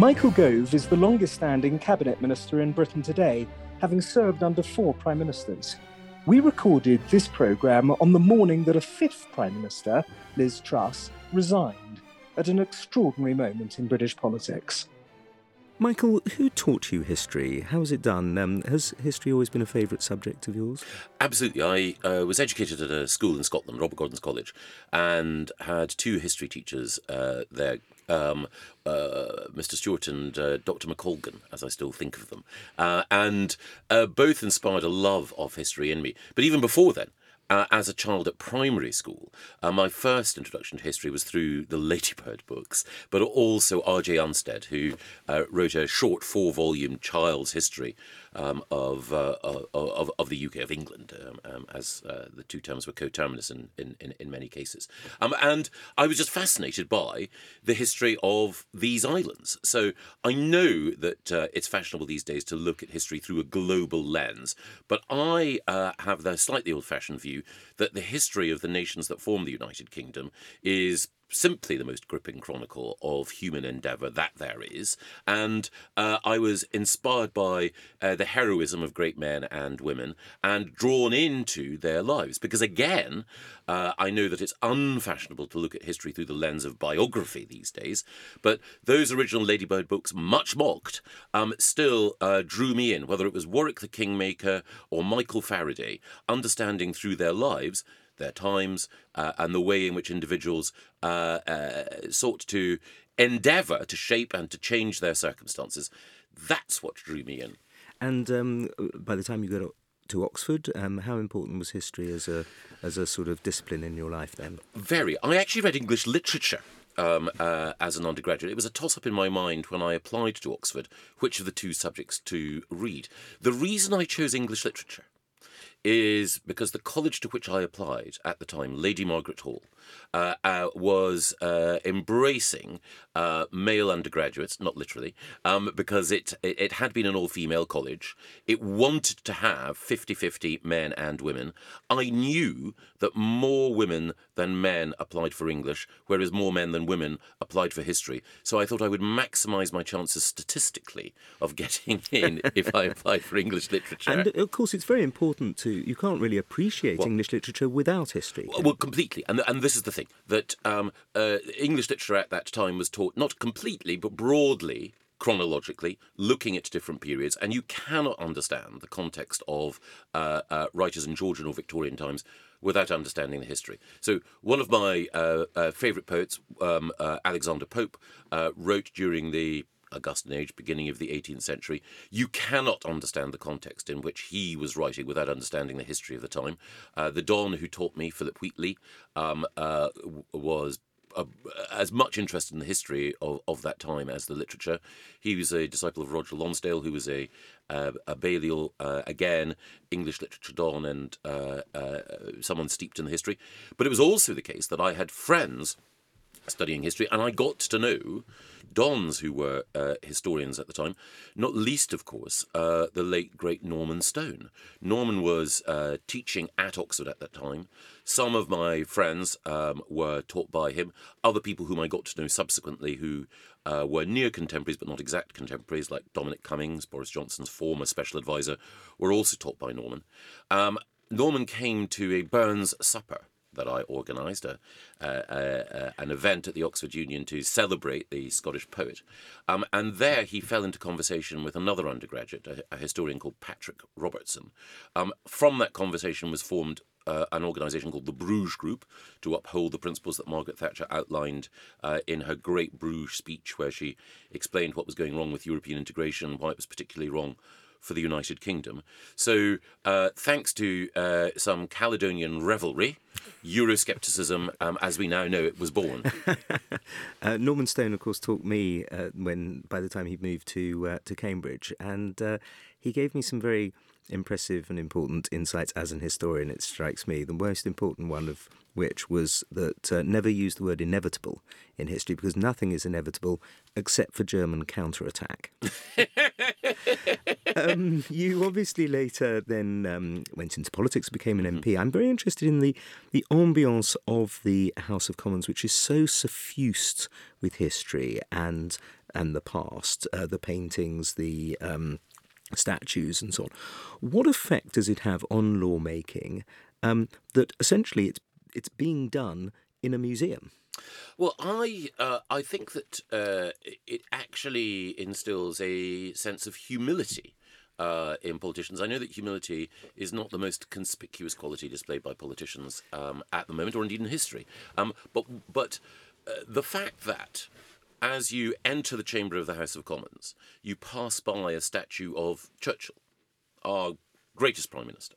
Michael Gove is the longest standing cabinet minister in Britain today, having served under four prime ministers. We recorded this programme on the morning that a fifth prime minister, Liz Truss, resigned at an extraordinary moment in British politics. Michael, who taught you history? How was it done? Um, has history always been a favourite subject of yours? Absolutely. I uh, was educated at a school in Scotland, Robert Gordon's College, and had two history teachers uh, there. Um, uh, Mr. Stewart and uh, Dr. McColgan, as I still think of them, uh, and uh, both inspired a love of history in me. But even before then, uh, as a child at primary school, uh, my first introduction to history was through the Ladybird books, but also R.J. Unstead, who uh, wrote a short four volume child's history um, of, uh, of, of the UK, of England, um, um, as uh, the two terms were coterminous in, in, in, in many cases. Um, and I was just fascinated by the history of these islands. So I know that uh, it's fashionable these days to look at history through a global lens, but I uh, have the slightly old fashioned view that the history of the nations that form the United Kingdom is simply the most gripping chronicle of human endeavour that there is. And uh, I was inspired by uh, the heroism of great men and women and drawn into their lives. Because again, uh, I know that it's unfashionable to look at history through the lens of biography these days, but those original Ladybird books, much mocked, um, still uh, drew me in, whether it was Warwick the Kingmaker or Michael Faraday, understanding through their lives their times, uh, and the way in which individuals uh, uh, sought to endeavour to shape and to change their circumstances. That's what drew me in. And um, by the time you got to Oxford, um, how important was history as a as a sort of discipline in your life then? Very. I actually read English literature. Um, uh, as an undergraduate. It was a toss up in my mind when I applied to Oxford which of the two subjects to read. The reason I chose English literature is because the college to which I applied at the time, Lady Margaret Hall, was uh, embracing uh, male undergraduates, not literally, um, because it, it had been an all female college. It wanted to have 50 50 men and women. I knew that more women than men applied for English, whereas more men than women applied for history. So I thought I would maximize my chances statistically of getting in if I applied for English literature. And of course, it's very important to, you can't really appreciate well, English literature without history. Well, well, completely. And, and this is the thing that um, uh, English literature at that time was taught not completely, but broadly chronologically, looking at different periods, and you cannot understand the context of uh, uh, writers in Georgian or Victorian times without understanding the history. So, one of my uh, uh favourite poets, um, uh, Alexander Pope, uh, wrote during the Augustan age, beginning of the 18th century. You cannot understand the context in which he was writing without understanding the history of the time. Uh, the Don who taught me, Philip Wheatley, um, uh, was uh, as much interested in the history of, of that time as the literature. He was a disciple of Roger Lonsdale, who was a uh, a Balliol, uh, again, English literature don and uh, uh, someone steeped in the history. But it was also the case that I had friends studying history, and I got to know dons who were uh, historians at the time, not least, of course, uh, the late great Norman Stone. Norman was uh, teaching at Oxford at that time. Some of my friends um, were taught by him. Other people whom I got to know subsequently who uh, were near contemporaries but not exact contemporaries, like Dominic Cummings, Boris Johnson's former special advisor, were also taught by Norman. Um, Norman came to a Burns supper that I organised, a, a, a, an event at the Oxford Union to celebrate the Scottish poet. Um, and there he fell into conversation with another undergraduate, a, historian called Patrick Robertson. Um, from that conversation was formed uh, an organisation called the Bruges Group to uphold the principles that Margaret Thatcher outlined uh, in her great Bruges speech, where she explained what was going wrong with European integration, why it was particularly wrong for the United Kingdom. So, uh, thanks to uh, some Caledonian revelry, Euroscepticism, um, as we now know it, was born. uh, Norman Stone, of course, taught me uh, when by the time he'd moved to uh, to Cambridge, and uh, he gave me some very impressive and important insights as an historian. It strikes me the most important one of which was that uh, never use the word inevitable in history because nothing is inevitable except for German counterattack. um, you obviously later then um, went into politics, became an MP. I'm very interested in the, the ambiance of the House of Commons, which is so suffused with history and and the past, uh, the paintings, the um, statues, and so on. What effect does it have on lawmaking um, that essentially it's it's being done in a museum? Well, I uh, I think that uh, it actually instills a sense of humility uh, in politicians. I know that humility is not the most conspicuous quality displayed by politicians um, at the moment, or indeed in history. Um, but but uh, the fact that as you enter the chamber of the House of Commons, you pass by a statue of Churchill, our greatest prime minister.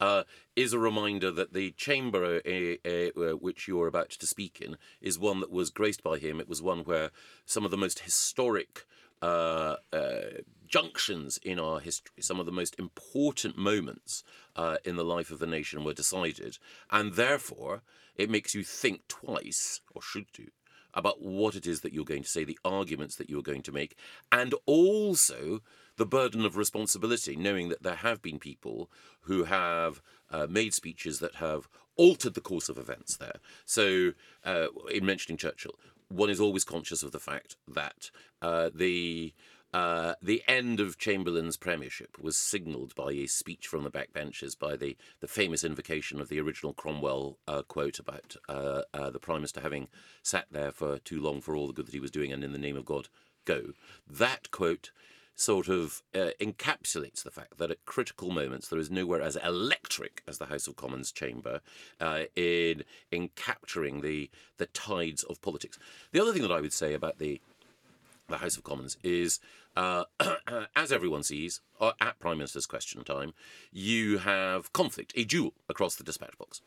Uh, is a reminder that the chamber uh, uh, which you're about to speak in is one that was graced by him. It was one where some of the most historic uh, uh, junctions in our history, some of the most important moments uh, in the life of the nation were decided. And therefore, it makes you think twice, or should do, about what it is that you're going to say, the arguments that you're going to make, and also the burden of responsibility, knowing that there have been people who have uh, made speeches that have altered the course of events there. So, uh, in mentioning Churchill, one is always conscious of the fact that uh, the uh, the end of Chamberlain's premiership was signalled by a speech from the backbenches, by the, the famous invocation of the original Cromwell uh, quote about uh, uh, the Prime Minister having sat there for too long for all the good that he was doing, and in the name of God, go. That quote sort of uh, encapsulates the fact that at critical moments there is nowhere as electric as the House of Commons chamber uh, in in capturing the the tides of politics. The other thing that I would say about the the House of Commons is, uh, as everyone sees, uh, at Prime Minister's question time, you have conflict, a duel across the dispatch box.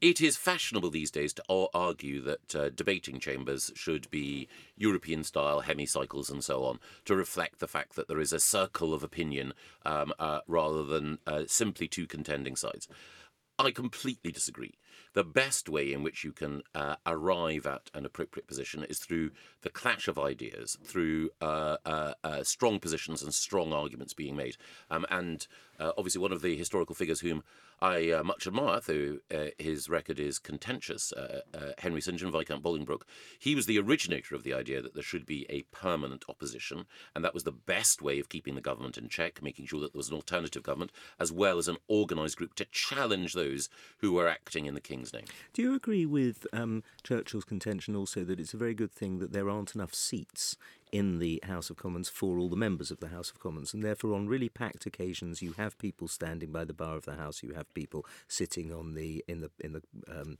It is fashionable these days to argue that uh, debating chambers should be European style, hemicycles, and so on, to reflect the fact that there is a circle of opinion um, uh, rather than uh, simply two contending sides. I completely disagree. The best way in which you can uh, arrive at an appropriate position is through the clash of ideas, through uh, uh, uh strong positions and strong arguments being made. Um, and uh, obviously, one of the historical figures whom I uh, much admire, though uh, his record is contentious, uh, uh Henry St. John Viscount Bolingbroke. He was the originator of the idea that there should be a permanent opposition, and that was the best way of keeping the government in check, making sure that there was an alternative government, as well as an organised group to challenge those who were acting in the King's name. Do you agree with um, Churchill's contention also that it's a very good thing that there aren't enough seats in the House of Commons for all the members of the House of Commons, and therefore on really packed occasions you have people standing by the bar of the House, you have people sitting on the in the in the um,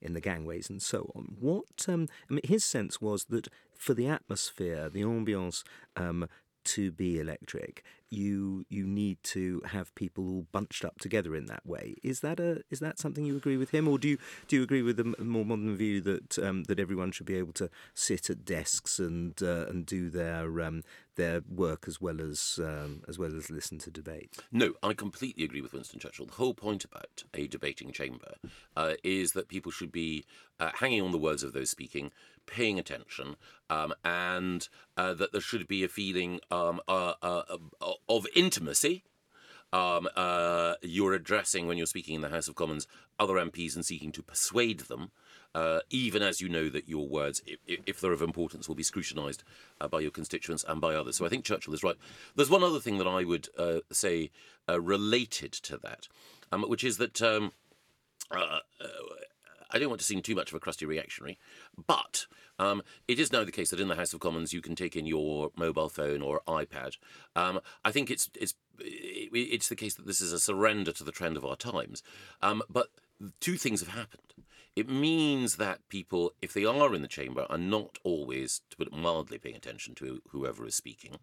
in the gangways and so on. What um, I mean, his sense was that for the atmosphere, the ambiance, um, to be electric, you you need to have people all bunched up together in that way. Is that a is that something you agree with him, or do you do you agree with the more modern view that um, that everyone should be able to sit at desks and uh, and do their um, their work as well as um, as well as listen to debate? No, I completely agree with Winston Churchill. The whole point about a debating chamber uh, is that people should be uh, hanging on the words of those speaking, paying attention, um, and uh, that there should be a feeling um, uh, uh, uh, of intimacy. Um, uh, you're addressing when you're speaking in the House of Commons other MPs and seeking to persuade them, uh, even as you know that your words, if, if they're of importance, will be scrutinised by your constituents and by others. So I think Churchill is right. There's one other thing that I would say related to that, um, which is that. Um, I don't want to seem too much of a crusty reactionary, but um, it is now the case that in the House of Commons you can take in your mobile phone or iPad. Um, I think it's it's it's the case that this is a surrender to the trend of our times. Um, but two things have happened. It means that people, if they are in the chamber, are not always, to put it mildly, paying attention to whoever is speaking.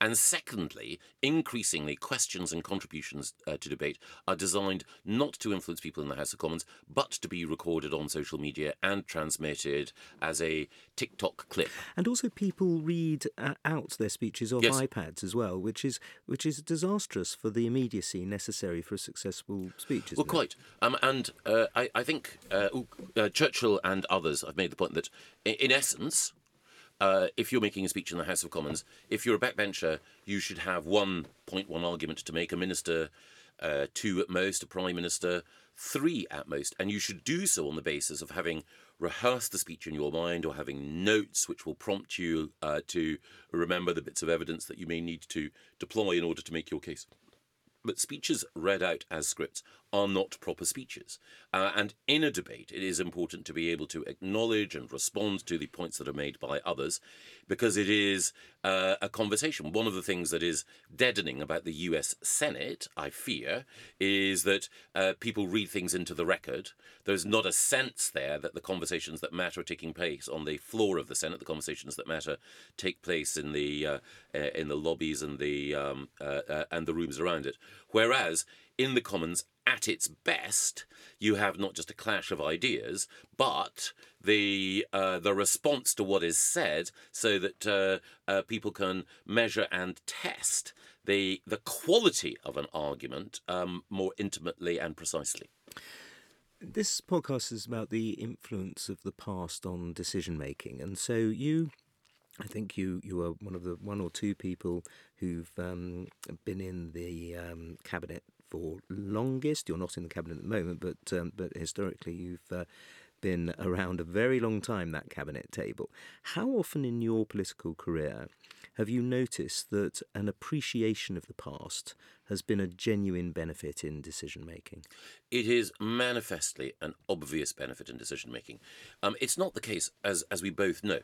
And secondly, increasingly, questions and contributions uh, to debate are designed not to influence people in the House of Commons, but to be recorded on social media and transmitted as a TikTok clip. And also, people read uh, out their speeches off yes. iPads as well, which is which is disastrous for the immediacy necessary for a successful speech. well, quite. Um, and uh, I, I, think uh, uh, Churchill and others have made the point that, in essence, uh, if you're making a speech in the House of Commons, if you're a backbencher, you should have one point, one argument to make. A minister, uh, two at most, a prime minister, three at most, and you should do so on the basis of having rehearsed the speech in your mind or having notes which will prompt you uh, to remember the bits of evidence that you may need to deploy in order to make your case. But speeches read out as scripts are not proper speeches. Uh, and in a debate, it is important to be able to acknowledge and respond to the points that are made by others because it is uh, a conversation. One of the things that is deadening about the US Senate, I fear, is that uh, people read things into the record. There's not a sense there that the conversations that matter are taking place on the floor of the Senate. The conversations that matter take place in the uh, uh, in the lobbies and the um, uh, and the rooms around it. Whereas in the Commons, at its best, you have not just a clash of ideas, but the uh, the response to what is said, so that uh, uh, people can measure and test the the quality of an argument um, more intimately and precisely. This podcast is about the influence of the past on decision making, and so you. I think you, you are one of the one or two people who've um, been in the um, cabinet for longest. You're not in the cabinet at the moment, but um, but historically you've uh, been around a very long time. That cabinet table. How often in your political career have you noticed that an appreciation of the past has been a genuine benefit in decision making? It is manifestly an obvious benefit in decision making. Um, it's not the case, as as we both know,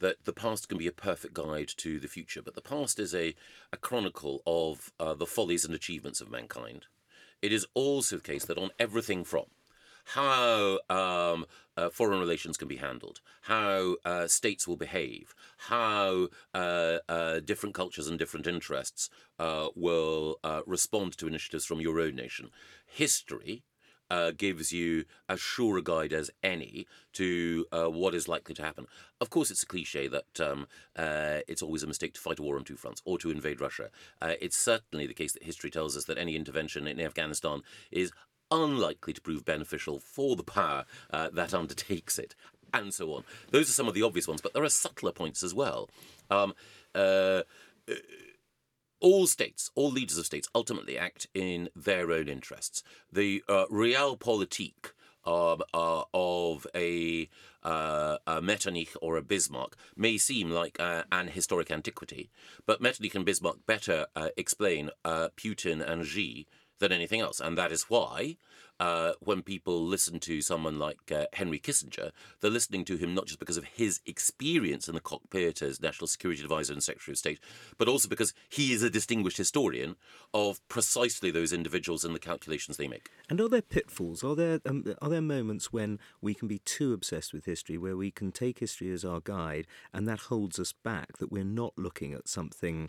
that the past can be a perfect guide to the future, but the past is a, a chronicle of uh, the follies and achievements of mankind. It is also the case that on everything from how um, uh, foreign relations can be handled, how uh, states will behave, how uh, uh different cultures and different interests uh, will uh, respond to initiatives from your own nation. History uh, gives you as sure a guide as any to uh, what is likely to happen. Of course, it's a cliche that um, uh, it's always a mistake to fight a war on two fronts or to invade Russia. Uh, it's certainly the case that history tells us that any intervention in Afghanistan is unlikely to prove beneficial for the power uh, that undertakes it, and so on. Those are some of the obvious ones, but there are subtler points as well. Um, uh, all states, all leaders of states, ultimately act in their own interests. The uh, realpolitik um, uh, of a, uh, a, Metternich or a Bismarck may seem like uh, an historic antiquity, but Metternich and Bismarck better uh, explain uh, Putin and Xi than anything else, and that is why uh, when people listen to someone like uh, Henry Kissinger, they're listening to him not just because of his experience in the cockpit as National Security Advisor and Secretary of State, but also because he is a distinguished historian of precisely those individuals and the calculations they make. And are there pitfalls? Are there um, are there moments when we can be too obsessed with history, where we can take history as our guide, and that holds us back? That we're not looking at something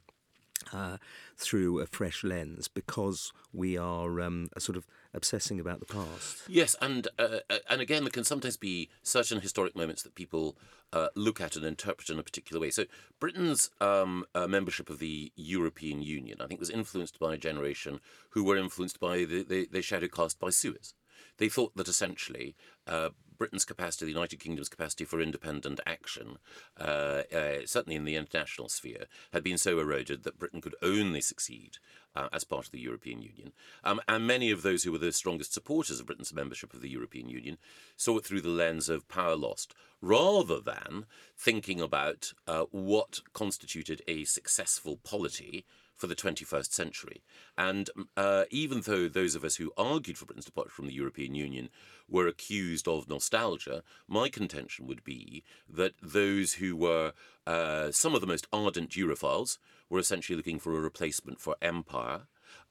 uh, through a fresh lens because we are um, sort of obsessing about the past. Yes, and uh, uh, and again, there can sometimes be certain historic moments that people uh, look at and interpret in a particular way. So Britain's um, uh, membership of the European Union, I think, was influenced by a generation who were influenced by the, the, the shadow cast by Suez. They thought that essentially uh, Britain's capacity, the United Kingdom's capacity for independent action, uh, uh, certainly in the international sphere, had been so eroded that Britain could only succeed uh, as part of the European Union. Um, and many of those who were the strongest supporters of Britain's membership of the European Union saw it through the lens of power lost, rather than thinking about uh, what constituted a successful polity for the 21st century. And uh, even though those of us who argued for Britain's departure from the European Union were accused of nostalgia, my contention would be that those who were uh, some of the most ardent Europhiles were essentially looking for a replacement for empire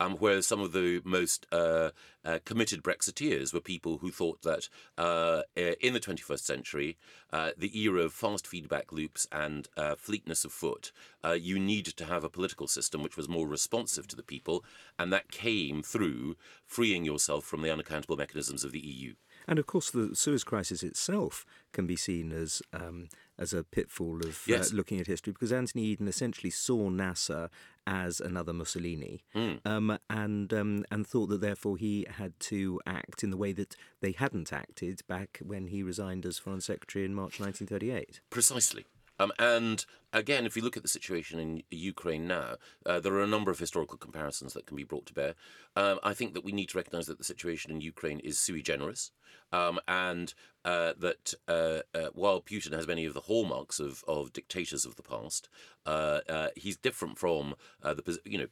um, whereas some of the most uh, uh, committed Brexiteers were people who thought that uh, in the 21st century, uh, the era of fast feedback loops and uh, fleetness of foot, uh, you needed to have a political system which was more responsive to the people, and that came through freeing yourself from the unaccountable mechanisms of the EU. And of course, the Suez Crisis itself can be seen as um, as a pitfall of uh, yes. uh, looking at history, because Anthony Eden essentially saw Nasser as another Mussolini, mm. um, and um, and thought that therefore he had to act in the way that they hadn't acted back when he resigned as Foreign Secretary in March 1938. Precisely. Um, and again, if you look at the situation in Ukraine now, uh, there are a number of historical comparisons that can be brought to bear. Um, I think that we need to recognise that the situation in Ukraine is sui generis, um, and uh, that uh, uh, while Putin has many of the hallmarks of, of dictators of the past, uh, uh, he's different from the you know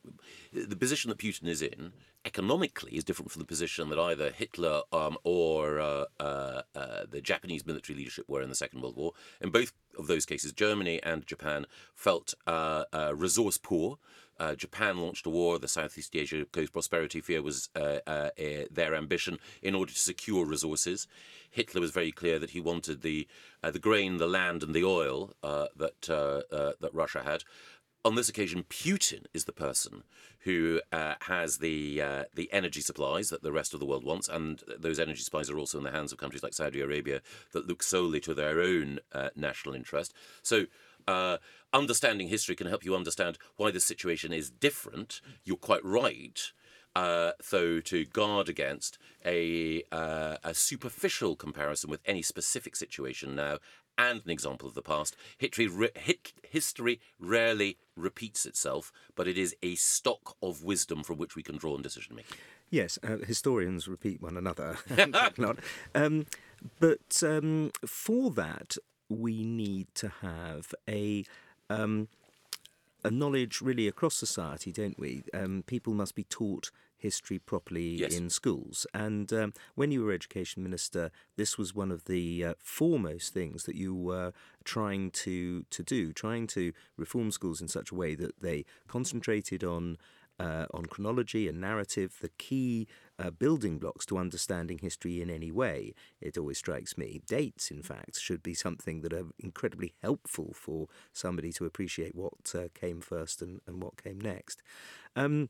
the position that Putin is in economically is different from the position that either Hitler um, or the Japanese military leadership were in the Second World War. In both of those cases, Germany and Japan felt resource poor. Uh, Japan launched a war. The Southeast Asia Co-Prosperity Sphere was uh, uh, uh, their ambition in order to secure resources. Hitler was very clear that he wanted the uh, the grain, the land, and the oil uh, that that Russia had. On this occasion, Putin is the person who has the the energy supplies that the rest of the world wants, and those energy supplies are also in the hands of countries like Saudi Arabia that look solely to their own national interest. So uh, understanding history can help you understand why the situation is different. You're quite right. Uh, though to guard against a, uh, a superficial comparison with any specific situation now and an example of the past. History, hit, history rarely repeats itself, but it is a stock of wisdom from which we can draw on decision making. Yes, uh, historians repeat one another. not. Um, but um, for that, we need to have a um, a knowledge really across society, don't we? Um, people must be taught history properly yes. in schools. And um, when you were education minister, this was one of the uh, foremost things that you were trying to to do, trying to reform schools in such a way that they concentrated on uh, on chronology and narrative, the key uh, building blocks to understanding history in any way. It always strikes me. Dates, in fact, should be something that are incredibly helpful for somebody to appreciate what uh, came first and, and what came next. Um,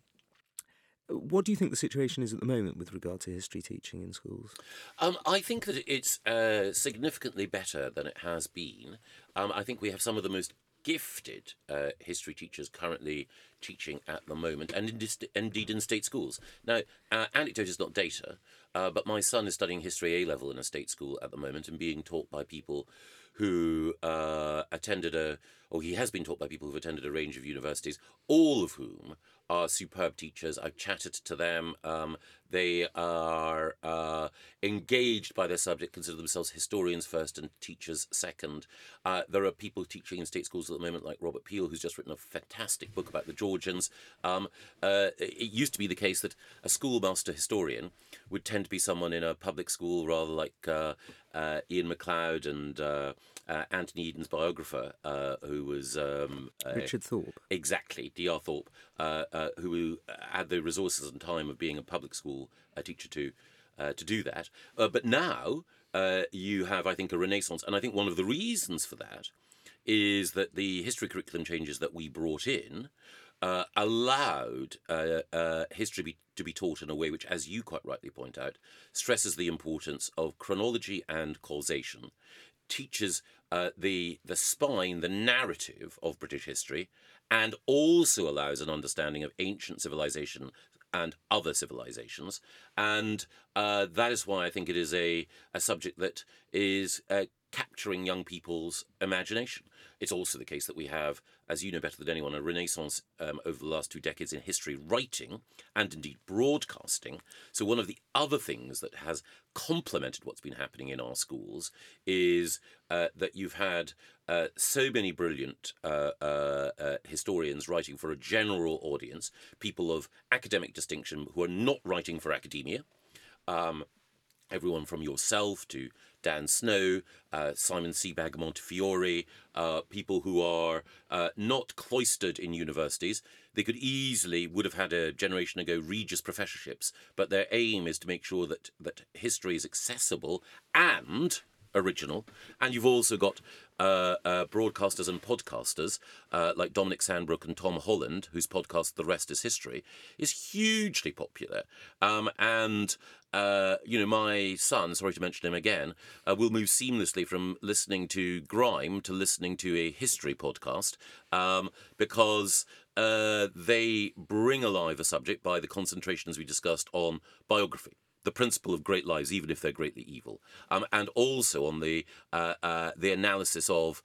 what do you think the situation is at the moment with regard to history teaching in schools? Um, I think that it's uh, significantly better than it has been. Um, I think we have some of the most gifted uh, history teachers currently teaching at the moment, and indeed in state schools. Now, uh, anecdote is not data, uh, but my son is studying history A level in a state school at the moment and being taught by people who uh, attended a, or he has been taught by people who've attended a range of universities, all of whom are superb teachers. I've chatted to them. Um, they are uh, engaged by their subject, consider themselves historians first and teachers second. Uh, there are people teaching in state schools at the moment, like Robert Peal, who's just written a fantastic book about the Georgians. Um, uh, it used to be the case that a schoolmaster historian would tend to be someone in a public school, rather like uh, uh, Ian MacLeod and uh, Anthony Eden's biographer, uh, who was um, uh, Richard Thorpe. Exactly, D.R. Thorpe, uh, uh, who had the resources and time of being a public school teacher to to do that. but now you have, I think, a renaissance, and I think one of the reasons for that is that the history curriculum changes that we brought in. Uh, allowed uh, uh, history be, to be taught in a way which, as you quite rightly point out, stresses the importance of chronology and causation, teaches uh, the the spine, the narrative of British history, and also allows an understanding of ancient civilization and other civilizations. And uh, that is why I think it is a, a subject that is uh, capturing young people's imagination. It's also the case that we have, as you know better than anyone, a renaissance um, over the last two decades in history writing and indeed broadcasting. So, one of the other things that has complemented what's been happening in our schools is uh, that you've had uh, so many brilliant uh, uh, uh historians writing for a general audience, people of academic distinction who are not writing for academia. Um, everyone from yourself to Dan Snow, uh, Simon Sebag Montefiore, uh, people who are uh, not cloistered in universities. They could easily would have had a generation ago Regius professorships, but their aim is to make sure that that history is accessible and original. And you've also got uh, uh, broadcasters and podcasters uh, like Dominic Sandbrook and Tom Holland, whose podcast The Rest is History is hugely popular. Um, and uh, you know, my son, sorry to mention him again, uh, will move seamlessly from listening to grime to listening to a history podcast um, because uh, they bring alive a subject by the concentrations we discussed, on biography the principle of great lives, even if they're greatly evil, um, and also on the uh, uh, the analysis of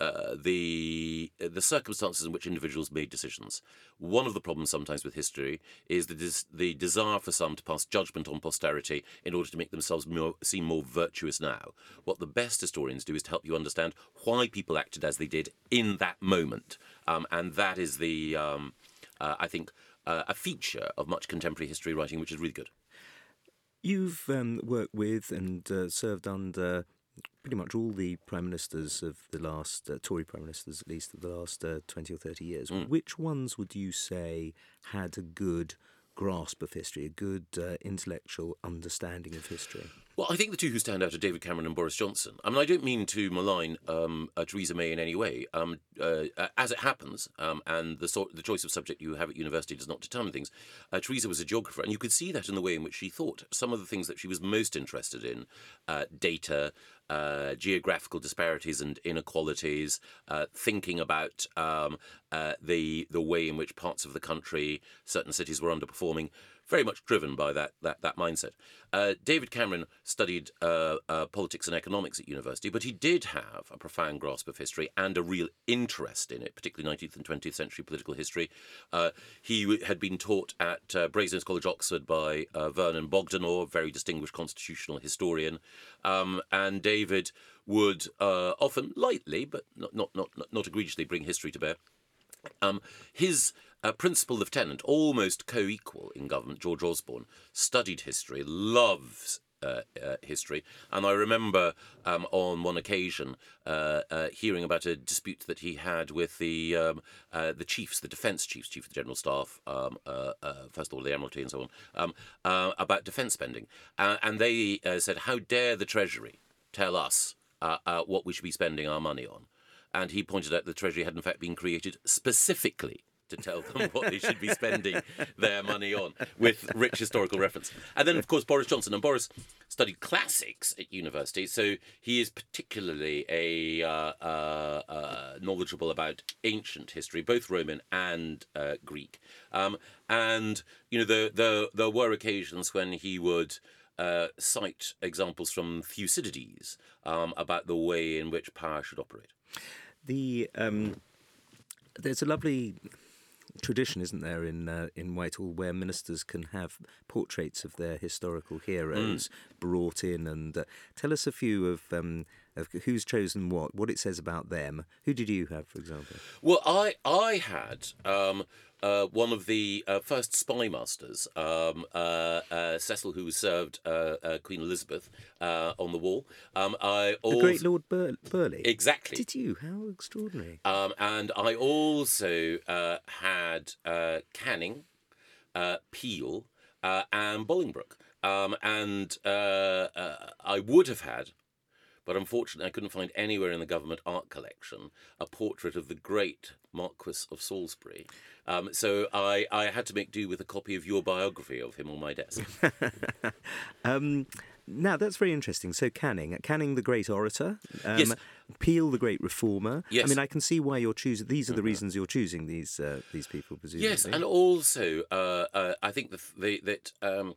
uh, the the circumstances in which individuals made decisions. One of the problems sometimes with history is the des- the desire for some to pass judgment on posterity in order to make themselves more, seem more virtuous now. What the best historians do is to help you understand why people acted as they did in that moment, um, and that is the um, uh, I think uh, a feature of much contemporary history writing, which is really good. You've um, worked with and uh, served under pretty much all the prime ministers of the last uh, Tory prime ministers, at least of the last uh, twenty or thirty years. Mm. Which ones would you say had a good grasp of history, a good uh, intellectual understanding of history? Well, I think the two who stand out are David Cameron and Boris Johnson. I mean, I don't mean to malign um, uh, Theresa May in any way. Um, uh, as it happens, um, and the sort, the choice of subject you have at university does not determine things. Uh, Theresa was a geographer, and you could see that in the way in which she thought. Some of the things that she was most interested in, uh, data, uh, geographical disparities and inequalities, uh, thinking about um, uh, the the way in which parts of the country, certain cities were underperforming, very much driven by that that, that mindset. Uh, David Cameron studied uh, politics and economics at university, but he did have a profound grasp of history and a real interest in it, particularly 19th and 20th century political history. Uh, he had been taught at Brasenose College, Oxford, by Vernon Bogdanor, very distinguished constitutional historian, um, and David would often lightly, but not, not not not egregiously, bring history to bear. Um, his uh, principal lieutenant, almost co equal in government, George Osborne, studied history, loves uh, uh, history. And I remember um, on one occasion uh, hearing about a dispute that he had with the um, the chiefs, the defence chiefs, chief of the general staff, um, first of all the Admiralty and so on, um, about defence spending. and they said, "How dare the Treasury tell us what we should be spending our money on?" And he pointed out the Treasury had in fact been created specifically to tell them what they should be spending their money on with rich historical reference. And then, of course, Boris Johnson. And Boris studied classics at university, so he is particularly a uh, uh, uh, knowledgeable about ancient history, both Roman and uh, Greek. Um, and you know, there, there there were occasions when he would. Uh, cite examples from Thucydides um, about the way in which power should operate. The um, there's a lovely tradition, isn't there, in uh, in Whitehall, where ministers can have portraits of their historical heroes mm. brought in, and uh, tell us a few of. Um, of who's chosen what, what it says about them. Who did you have, for example? Well, I I had um, uh, one of the uh, first spy masters, um, uh, uh Cecil, who served uh, uh, Queen Elizabeth on the wall. Um, I also, the great Lord Bur- Burghley. Exactly. Did you? How extraordinary. Um, and I also had Canning, Peel, and Bolingbroke. Um, and I would have had but unfortunately, I couldn't find anywhere in the government art collection a portrait of the great Marquis of Salisbury. Um, so I, I had to make do with a copy of your biography of him on my desk. um, now that's very interesting. So Canning, Canning the great orator, um, yes. Peel the great reformer. Yes. I mean, I can see why you're choosing. These are the mm-hmm. reasons you're choosing these uh, these people, presumably. Yes, and also uh, uh, I think the, the, that um,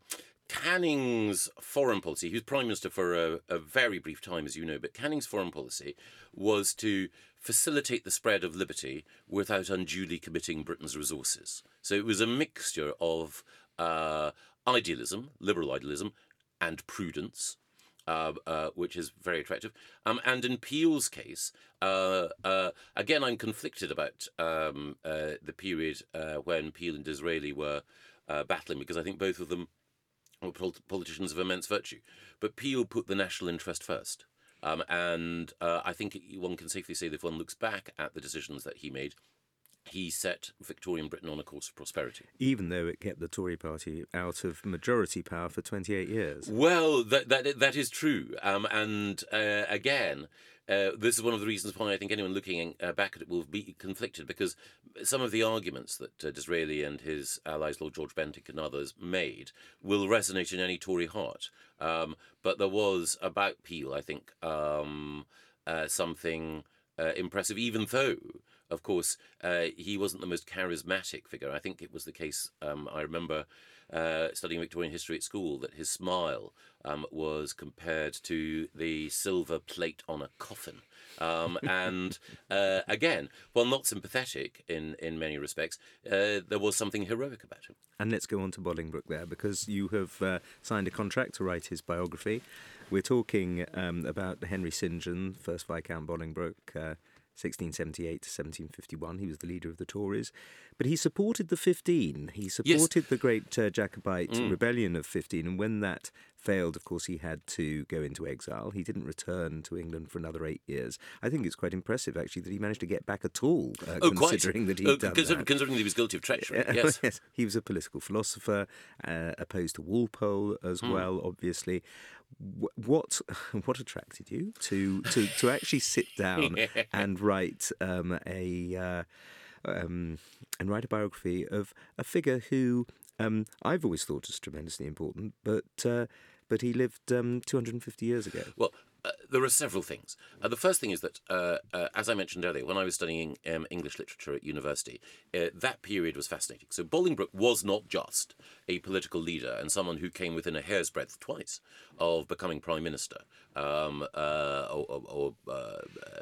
Canning's foreign policy, he was prime minister for a, a, very brief time, as you know, but Canning's foreign policy was to facilitate the spread of liberty without unduly committing Britain's resources. So it was a mixture of uh, idealism, liberal idealism, and prudence. Uh, uh, which is very attractive. Um, and in Peel's case, uh, uh again, I'm conflicted about um, uh, the period uh, when Peel and Disraeli were battling because I think both of them or politicians of immense virtue. But Peel put the national interest first. Um, and uh, I think one can safely say that if one looks back at the decisions that he made, he set Victorian Britain on a course of prosperity. Even though it kept the Tory party out of majority power for 28 years. Well, that, that, that is true. Um, and uh, again, uh, this is one of the reasons why I think anyone looking uh, back at it will be conflicted because some of the arguments that uh, Disraeli and his allies, Lord George Bentinck and others, made will resonate in any Tory heart. Um, but there was about Peel, I think, um, uh, something uh, impressive, even though. Of course, he wasn't the most charismatic figure. I think it was the case. Um, I remember uh, studying Victorian history at school that his smile um, was compared to the silver plate on a coffin. Um, and uh, again, while not sympathetic in, in many respects, uh, there was something heroic about him. And let's go on to Bolingbroke there, because you have uh, signed a contract to write his biography. We're talking um, about Henry St. John, first Viscount Bolingbroke. 1678 to 1751. He was the leader of the Tories. But he supported the 15. He supported Yes. the great uh, Jacobite Mm. rebellion of 15. And when that failed, of course, he had to go into exile. He didn't return to England for another eight years. I think it's quite impressive, actually, that he managed to get back at all, uh, Oh, quite. considering that he'd Uh, done consider- that. Considering that he was guilty of treachery, Yeah, yes. He was a political philosopher, uh, opposed to Walpole as Hmm. well, obviously. Wh- What what attracted you to to, to actually sit down and write um, a uh, um, and write a biography of a figure who um, I've always thought is tremendously important, but uh, but he lived um, 250 years ago. Well, uh, there are several things. Uh, the first thing is that, uh, uh, as I mentioned earlier, when I was studying um, English literature at university, uh, that period was fascinating. So Bolingbroke was not just a political leader and someone who came within a hair's breadth twice of becoming prime minister, um, or, or,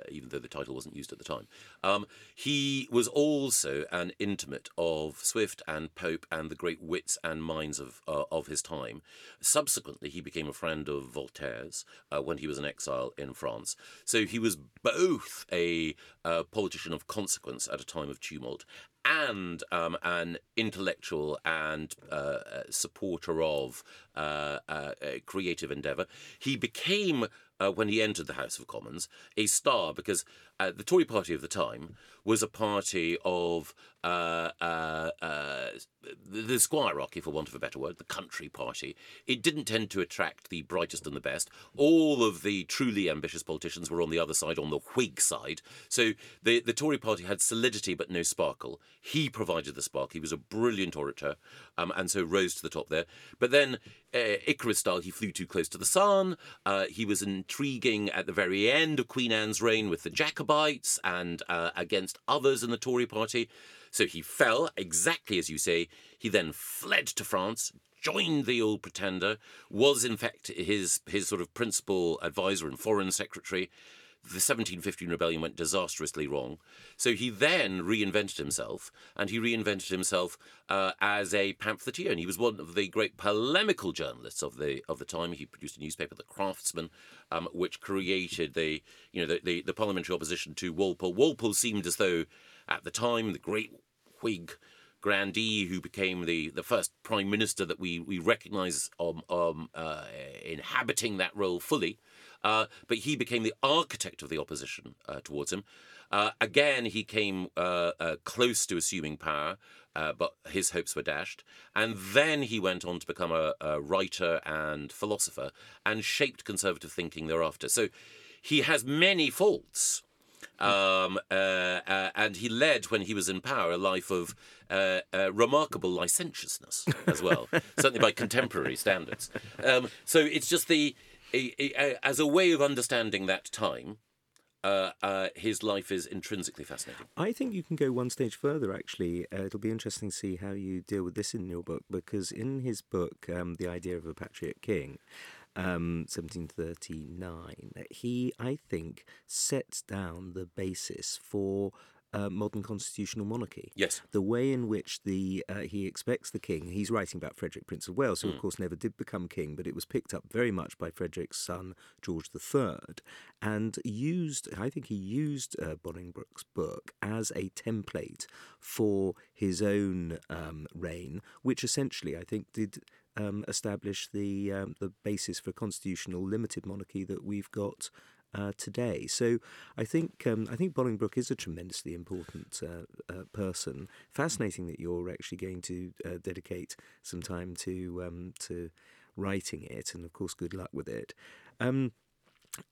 even though the title wasn't used at the time. Um, he was also an intimate of Swift and Pope and the great wits and minds of of his time. Subsequently, he became a friend of Voltaire's when he was in exile in France. So he was both a uh, politician of consequence at a time of tumult and um, an intellectual and uh, uh, supporter of uh, uh, creative endeavour. He became, uh, when he entered the House of Commons, a star because uh, the Tory party of the time was a party of the, the squirearchy, for want of a better word, the country party. It didn't tend to attract the brightest and the best. All of the truly ambitious politicians were on the other side, on the Whig side. So the, the Tory party had solidity but no sparkle. He provided the spark. He was a brilliant orator um, and so rose to the top there. But then, uh, Icarus style, he flew too close to the sun. Uh, he was intriguing at the very end of Queen Anne's reign with the Jacobites and uh, against others in the Tory party. So he fell, exactly as you say. He then fled to France, joined the old pretender, was in fact his, his sort of principal advisor and foreign secretary. The 1715 rebellion went disastrously wrong. So he then reinvented himself, and he reinvented himself uh, as a pamphleteer. And he was one of the great polemical journalists of the of the time. He produced a newspaper, The Craftsman, um, which created the you know the, the, the parliamentary opposition to Walpole. Walpole seemed as though, at the time, the great Whig grandee who became the, the first prime minister that we, we recognise um, um, uh, inhabiting that role fully. Uh, but he became the architect of the opposition uh, towards him. Uh, again, he came uh, uh, close to assuming power, uh, but his hopes were dashed. And then he went on to become a, a writer and philosopher and shaped conservative thinking thereafter. So he has many faults. Um, uh, uh, and he led, when he was in power, a life of uh, remarkable licentiousness as well, certainly by contemporary standards. Um, so it's just the, as a way of understanding that time, uh, uh, his life is intrinsically fascinating. I think you can go one stage further, actually. Uh, it'll be interesting to see how you deal with this in your book, because in his book, um, The Idea of a Patriot King, um, 1739, he, I think, sets down the basis for uh, modern constitutional monarchy. Yes. The way in which the uh, he expects the king, he's writing about Frederick, Prince of Wales, who of course never did become king, but it was picked up very much by Frederick's son, George III, and used, I think he used uh, Bolingbroke's book as a template for his own um, reign, which essentially I think did um, establish the um, the basis for constitutional limited monarchy that we've got uh, today. So I think um, I think Bolingbroke is a tremendously important uh, uh, person. Fascinating that you're actually going to uh, dedicate some time to um, to writing it, and of course, good luck with it. Um,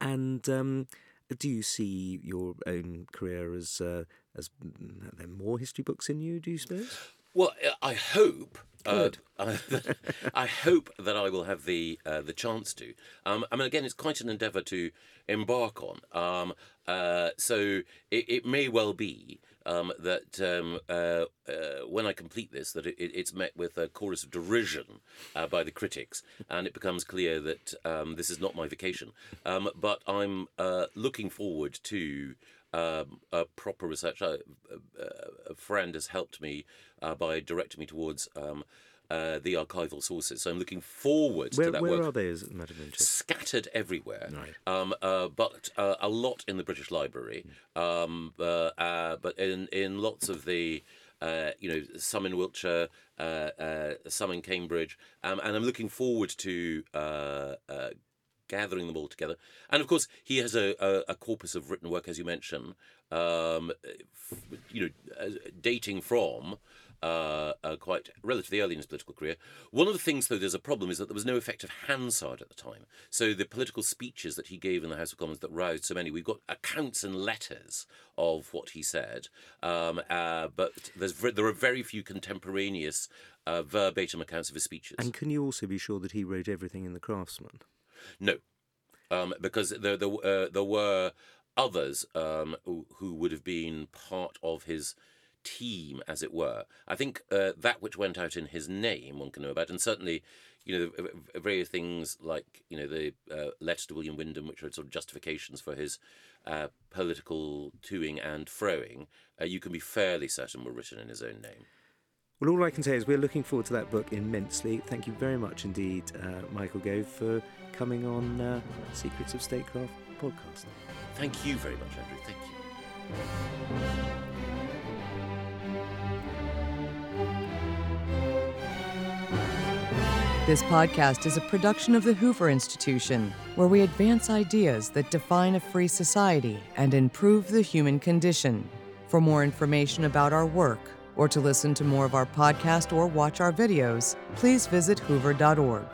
and um, do you see your own career as uh, as mm, are there more history books in you? Do you suppose? Well, I hope. Uh, Good. I, I hope that I will have the uh, the chance to. Um, I mean, again, it's quite an endeavour to embark on. Um, uh, so it, it may well be um, that um, uh, uh, when I complete this, that it, it's met with a chorus of derision uh, by the critics, and it becomes clear that um, this is not my vacation. Um, but I'm uh, looking forward to. Um, a proper research. a friend has helped me uh, by directing me towards um, uh, the archival sources. So I'm looking forward where, to that where work. Where are they, as a matter of interest? Scattered everywhere, right. um, uh, but uh, a lot in the British Library, um, uh, uh, but in, in lots of the uh, you know, some in Wiltshire, uh, uh, some in Cambridge, um, and I'm looking forward to gathering them all together. And of course, he has a, a, a corpus of written work, as you mentioned, um, f- you know, dating from uh, uh, quite relatively early in his political career. One of the things, though, there's a problem is that there was no effective Hansard at the time. So the political speeches that he gave in the House of Commons that roused so many, we've got accounts and letters of what he said, um, uh, but there are very few contemporaneous uh, verbatim accounts of his speeches. And can you also be sure that he wrote everything in the Craftsman? No, um, because there there, uh, there were others um, who, would have been part of his team, as it were. I think uh, that which went out in his name, one can know about, and certainly, you know, various things like you know the uh, letters to William Wyndham, which are sort of justifications for his uh, political toing and froing. Uh, you can be fairly certain were written in his own name. Well, all I can say is we're looking forward to that book immensely. Thank you very much indeed, uh, Michael Gove, for coming on uh, Secrets of Statecraft podcast. Thank you very much, Andrew. Thank you. This podcast is a production of the Hoover Institution, where we advance ideas that define a free society and improve the human condition. For more information about our work, or to listen to more of our podcast or watch our videos, please visit hoover.org.